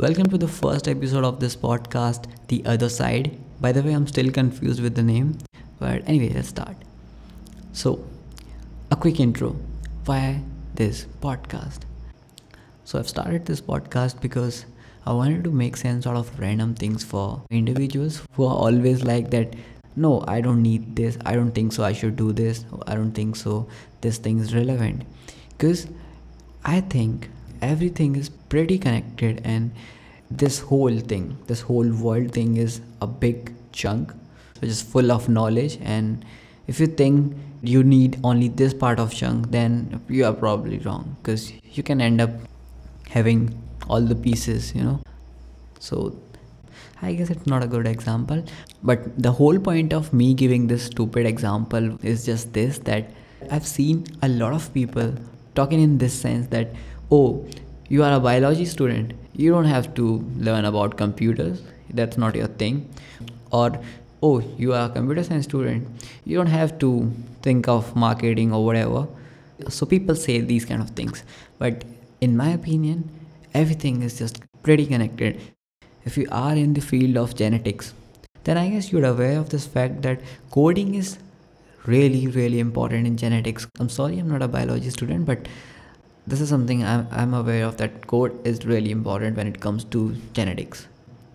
Welcome to the first episode of this podcast, The Other Side. By the way, I'm still confused with the name, but anyway, let's start. So, a quick intro why this podcast? So, I've started this podcast because I wanted to make sense out of random things for individuals who are always like that. No, I don't need this. I don't think so. I should do this. I don't think so. This thing is relevant. Because I think everything is pretty connected and this whole thing this whole world thing is a big chunk which is full of knowledge. And if you think you need only this part of chunk then you are probably wrong because you can end up having all the pieces you know. So i guess it's not a good example but the whole point of me giving this stupid example is just this that i've seen a lot of people talking in this sense that oh you are a biology student you don't have to learn about computers that's not your thing. Or oh you are a computer science student you don't have to think of marketing or whatever. So people say these kind of things but in my opinion everything is just pretty connected. If you are in the field of genetics then i guess you're aware of this fact that coding is really really important in genetics. I'm sorry i'm not a biology student but this is something I'm, I'm aware of that code is really important when it comes to genetics.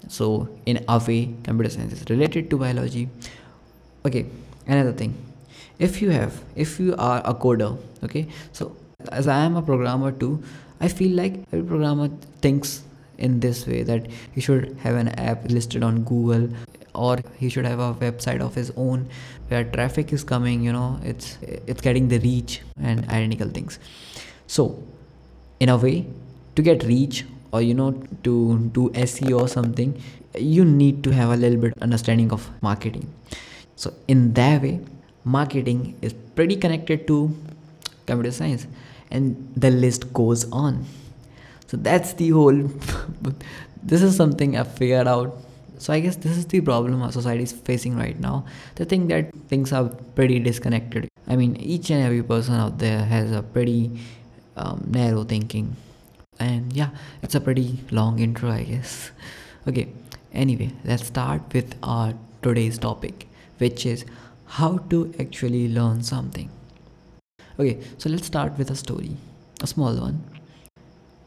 So in a way computer science is related to biology. Okay another thing. If you have if you are a coder okay so as i am a programmer too i feel like every programmer thinks in this way that he should have an app listed on google or he should have a website of his own where traffic is coming you know it's it's getting the reach and identical things so in a way to get reach or you know to do seo or something you need to have a little bit understanding of marketing. So in that way marketing is pretty connected to computer science and the list goes on. So that's the whole this is something i figured out. So i guess this is the problem our society is facing right now. The thing that things are pretty disconnected. I mean each and every person out there has a pretty um, narrow thinking. And yeah it's a pretty long intro i guess. Okay anyway let's start with our today's topic which is how to actually learn something. Okay so let's start with a story a small one.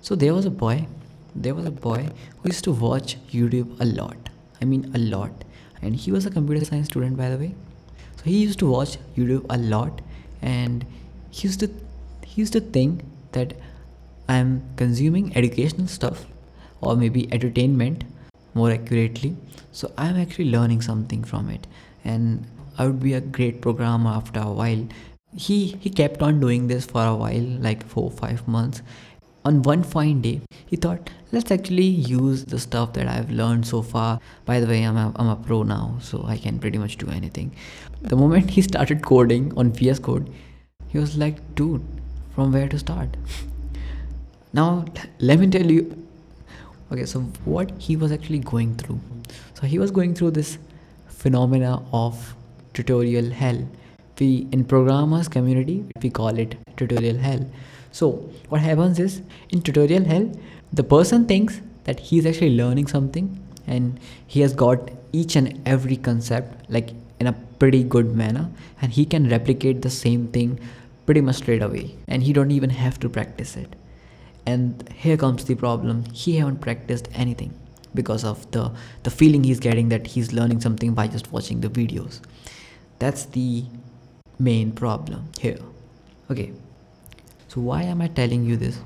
So there was a boy there was a boy who used to watch youtube a lot i mean a lot. And he was a computer science student by the way. So he used to watch youtube a lot and he used to he used to think that I'm consuming educational stuff or maybe entertainment more accurately. So I'm actually learning something from it and I would be a great programmer after a while. He he kept on doing this for a while, like four five months. On one fine day, he thought, let's actually use the stuff that I've learned so far. By the way, I'm a, I'm a pro now, so I can pretty much do anything. The moment he started coding on VS Code, he was like, dude, from where to start. Now let me tell you okay so what he was actually going through. So he was going through this phenomena of tutorial hell. We in programmers community we call it tutorial hell. So what happens is in tutorial hell the person thinks that he's actually learning something and he has got each and every concept like in a pretty good manner and he can replicate the same thing pretty much straight away and he don't even have to practice it. And here comes the problem. He haven't practiced anything because of the the feeling he's getting that he's learning something by just watching the videos. That's the main problem here. Okay. So why am i telling you this?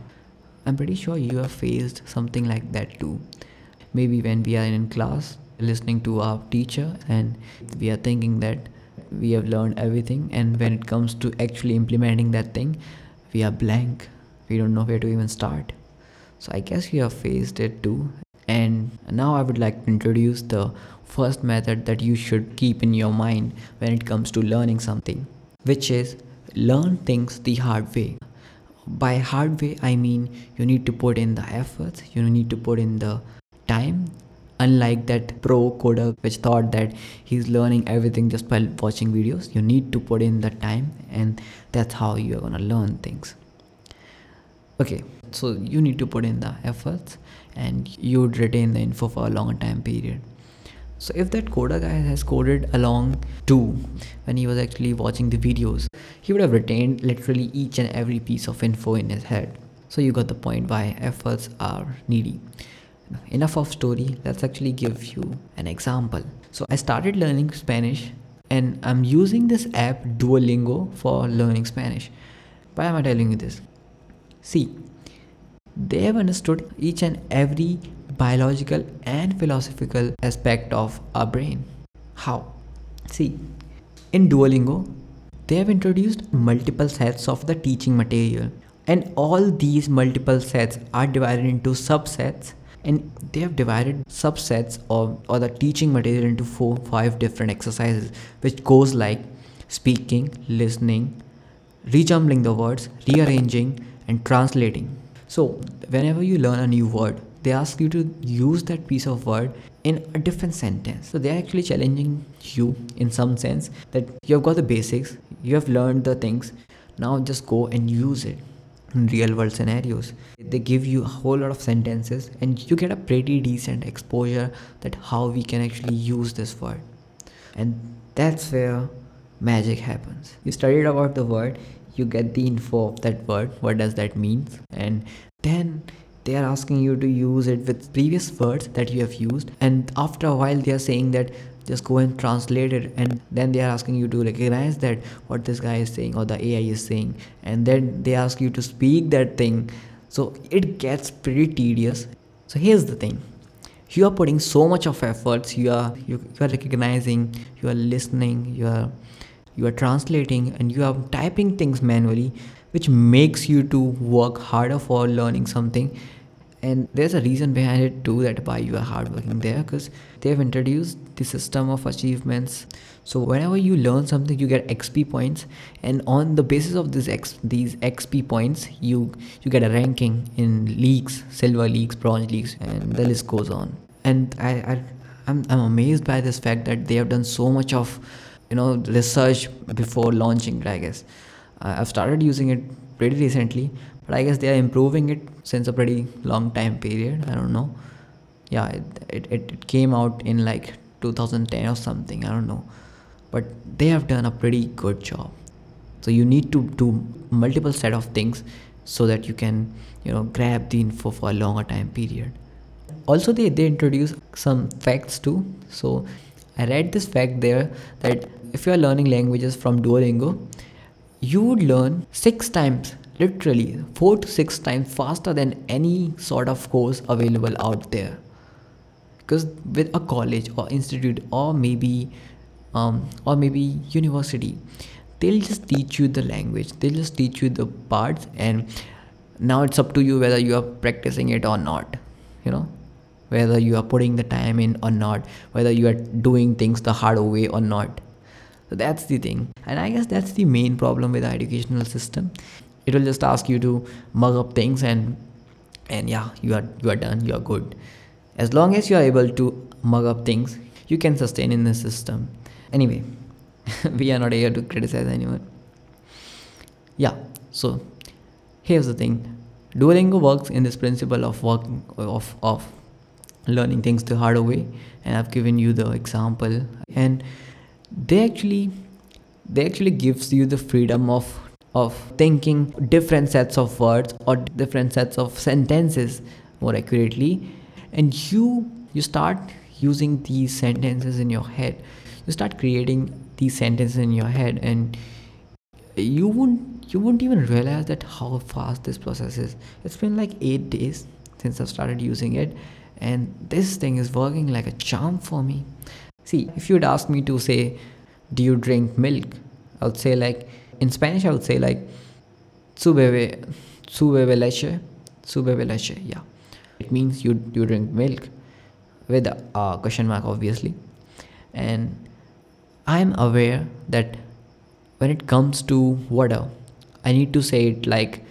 I'm pretty sure you have faced something like that too. Maybe when we are in class listening to our teacher and we are thinking that we have learned everything. And when it comes to actually implementing that thing we are blank. We don't know where to even start. So i guess you have faced it too. And now i would like to introduce the first method that you should keep in your mind when it comes to learning something which is learn things the hard way. By hard way i mean you need to put in the efforts you need to put in the time unlike that pro coder which thought that he's learning everything just by watching videos you need to put in the time and that's how you're going to learn things. Okay so you need to put in the efforts and you would retain the info for a longer time period. So if that coder guy has coded along too when he was actually watching the videos he would have retained literally each and every piece of info in his head. So you got the point why efforts are needy enough of story. Let's actually give you an example. So i started learning spanish and i'm using this app duolingo for learning spanish. Why am i telling you this? See they have understood each and every biological and philosophical aspect of our brain. How? See in duolingo they have introduced multiple sets of the teaching material. And all these multiple sets are divided into subsets and they have divided subsets of or the teaching material into four five different exercises which goes like speaking listening rejumbling the words rearranging and translating. So whenever you learn a new word they ask you to use that piece of word in a different sentence. So they're actually challenging you in some sense that you have got the basics you have learned the things now just go and use it real world scenarios. They give you a whole lot of sentences and you get a pretty decent exposure that how we can actually use this word. And that's where magic happens. You studied about the word you get the info of that word what does that mean? And then they are asking you to use it with previous words that you have used. And after a while they are saying that just go and translate it and then they are asking you to recognize that what this guy is saying or the ai is saying and then they ask you to speak that thing. So it gets pretty tedious. So here's the thing. You are putting so much of efforts you are you, you are recognizing you are listening you are you are translating and you are typing things manually which makes you to work harder for learning something and there's a reason behind it too that why you are hardworking there because they've introduced the system of achievements. So whenever you learn something you get xp points. And on the basis of this x these xp points you you get a ranking in leagues silver leagues bronze leagues and the list goes on. And i, I I'm, I'm amazed by this fact that they have done so much of you know research before launching i guess. I've started using it pretty recently but i guess they are improving it since a pretty long time period. I don't know. Yeah it, it, it came out in like 2010 or something. I don't know. But they have done a pretty good job. So you need to do multiple set of things so that you can you know grab the info for a longer time period. Also they, they introduce some facts too. So i read this fact there that if you are learning languages from duolingo you would learn six times literally four to six times faster than any sort of course available out there. Because with a college or institute or maybe um, or maybe university they'll just teach you the language they'll just teach you the parts and now it's up to you whether you are practicing it or not you know? Whether you are putting the time in or not whether you are doing things the hard way or not. So that's the thing. And i guess that's the main problem with the educational system it will just ask you to mug up things and and yeah you are you are done you are good. As long as you are able to mug up things you can sustain in the system. Anyway we are not here to criticize anyone. Yeah so here's the thing. Duolingo works in this principle of working of of learning things the harder way and i've given you the example. And they actually they actually gives you the freedom of of thinking different sets of words or different sets of sentences more accurately. And you you start using these sentences in your head. You start creating these sentences in your head and you won't you won't even realize that how fast this process is. It's been like 8 days since i've started using it and this thing is working like a charm for me. See if you'd ask me to say do you drink milk? I would say like in Spanish, I would say like su bebe, su bebe leche, su bebe leche. Yeah, it means you you drink milk with a question mark, obviously. And I'm aware that when it comes to water, I need to say it like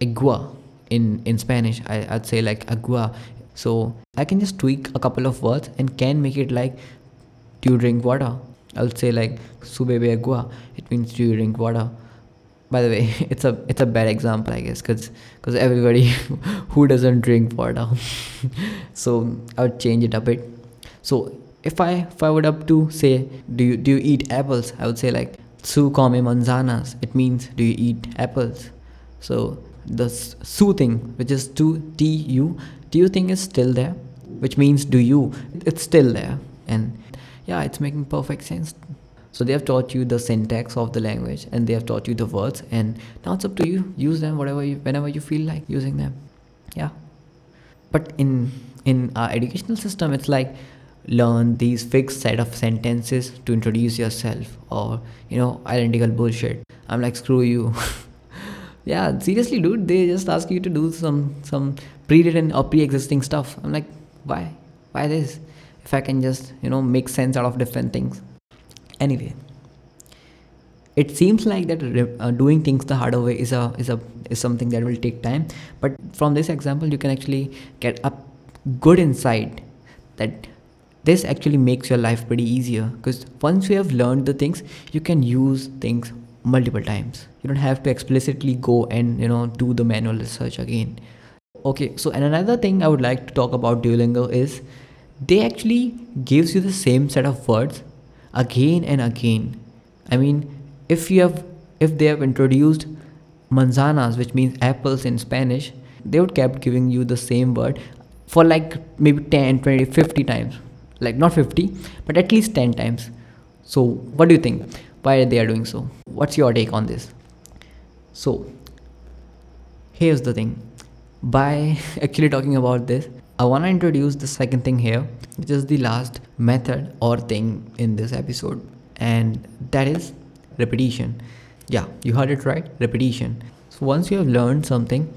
agua in in Spanish. I, I'd say like agua. So I can just tweak a couple of words and can make it like do you drink water I'll say like su bebe agua. It means do you drink water. by the way it's a it's a bad example i guess because because everybody who doesn't drink water so i would change it a bit. So if i if i would up to say do you do you eat apples? I would say like su come manzanas. It means do you eat apples? So the su thing which is to t u do you think is still there which means do you? It's still there and yeah it's making perfect sense. So they have taught you the syntax of the language and they have taught you the words and now it's up to you. Use them whatever you whenever you feel like using them. Yeah. But in in our educational system it's like learn these fixed set of sentences to introduce yourself or you know identical bullshit. I'm like screw you. Yeah seriously dude they just ask you to do some some pre-written or pre-existing stuff. I'm like why? Why this if i can just you know make sense out of different things. Anyway it seems like that uh, doing things the harder way is a is a is something that will take time. But from this example you can actually get a good insight that this actually makes your life pretty easier. Because once you have learned the things you can use things multiple times. You don't have to explicitly go and you know do the manual research again. Okay so and another thing i would like to talk about duolingo is they actually gives you the same set of words again and again. I mean, if you have if they have introduced manzanas, which means apples in Spanish, they would kept giving you the same word for like maybe 10, 20, 50 times. Like not 50, but at least 10 times. So what do you think? Why they are doing so? What's your take on this? So here's the thing. By actually talking about this, I want to introduce the second thing here, which is the last method or thing in this episode, and that is repetition. Yeah, you heard it right repetition. So, once you have learned something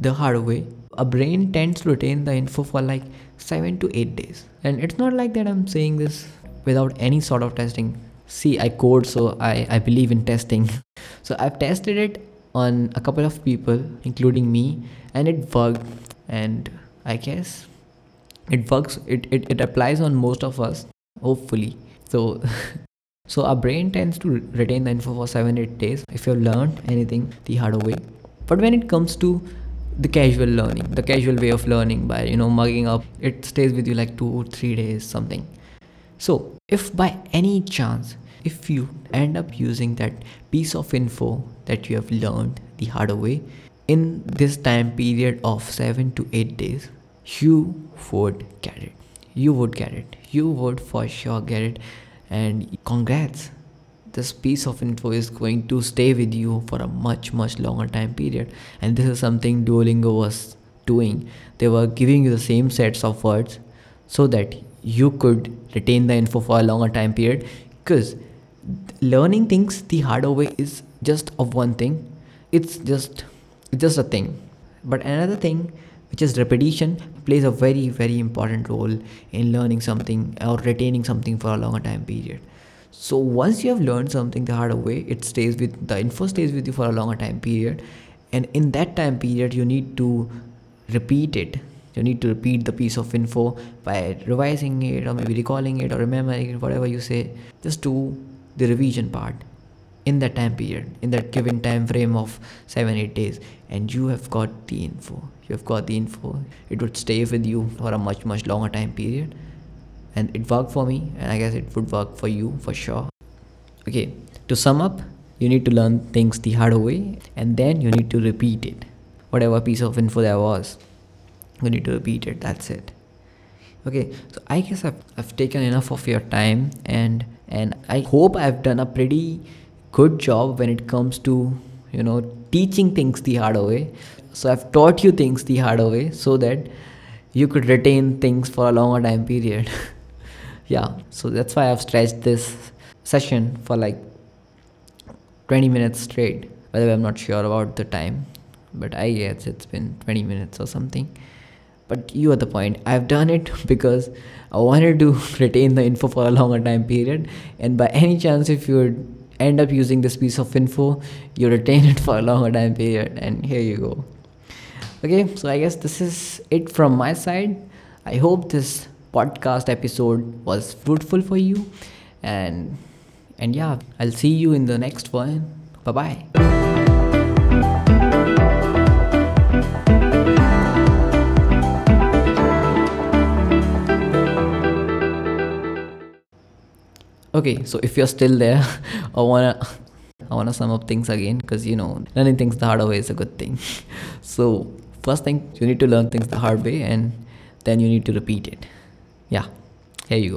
the hard way, a brain tends to retain the info for like seven to eight days. And it's not like that I'm saying this without any sort of testing. See, I code, so I, I believe in testing. so, I've tested it on a couple of people, including me, and it worked. And I guess. It works it, it, it applies on most of us hopefully. So so our brain tends to retain the info for 7 8 days. If you've learned anything the harder way. But when it comes to the casual learning the casual way of learning by you know mugging up it stays with you like 2 or 3 days something. So if by any chance if you end up using that piece of info that you have learned the harder way in this time period of 7 to 8 days you would get it you would get it you would for sure get it and congrats. This piece of info is going to stay with you for a much much longer time period. And this is something duolingo was doing. They were giving you the same sets of words so that you could retain the info for a longer time period. Because learning things the harder way is just of one thing. It's just just a thing. But another thing which is repetition plays a very very important role in learning something or retaining something for a longer time period. So once you have learned something the harder way it stays with the info stays with you for a longer time period. And in that time period you need to repeat it. You need to repeat the piece of info by revising it or maybe recalling it or remembering it whatever you say just do the revision part in that time period in that given time frame of 7 8 days and you have got the info. You have got the info. It would stay with you for a much much longer time period. And it worked for me and i guess it would work for you for sure. Okay to sum up you need to learn things the hard way and then you need to repeat it. Whatever piece of info there was you need to repeat it. That's it. Okay so i guess i've, I've taken enough of your time and and i hope i've done a pretty good job when it comes to you know teaching things the harder way. So i've taught you things the harder way so that you could retain things for a longer time period. Yeah so that's why i've stretched this session for like 20 minutes straight. By the way i'm not sure about the time but i guess it's been 20 minutes or something. But you are the point. I've done it because i wanted to retain the info for a longer time period. And by any chance if you're end up using this piece of info you retain it for a longer time period and here you go. Okay so i guess this is it from my side. I hope this podcast episode was fruitful for you and and yeah i'll see you in the next one. Bye bye Okay, so if you're still there, I wanna I wanna sum up things again because you know learning things the hard way is a good thing. so first thing you need to learn things the hard way and then you need to repeat it. Yeah, here you go.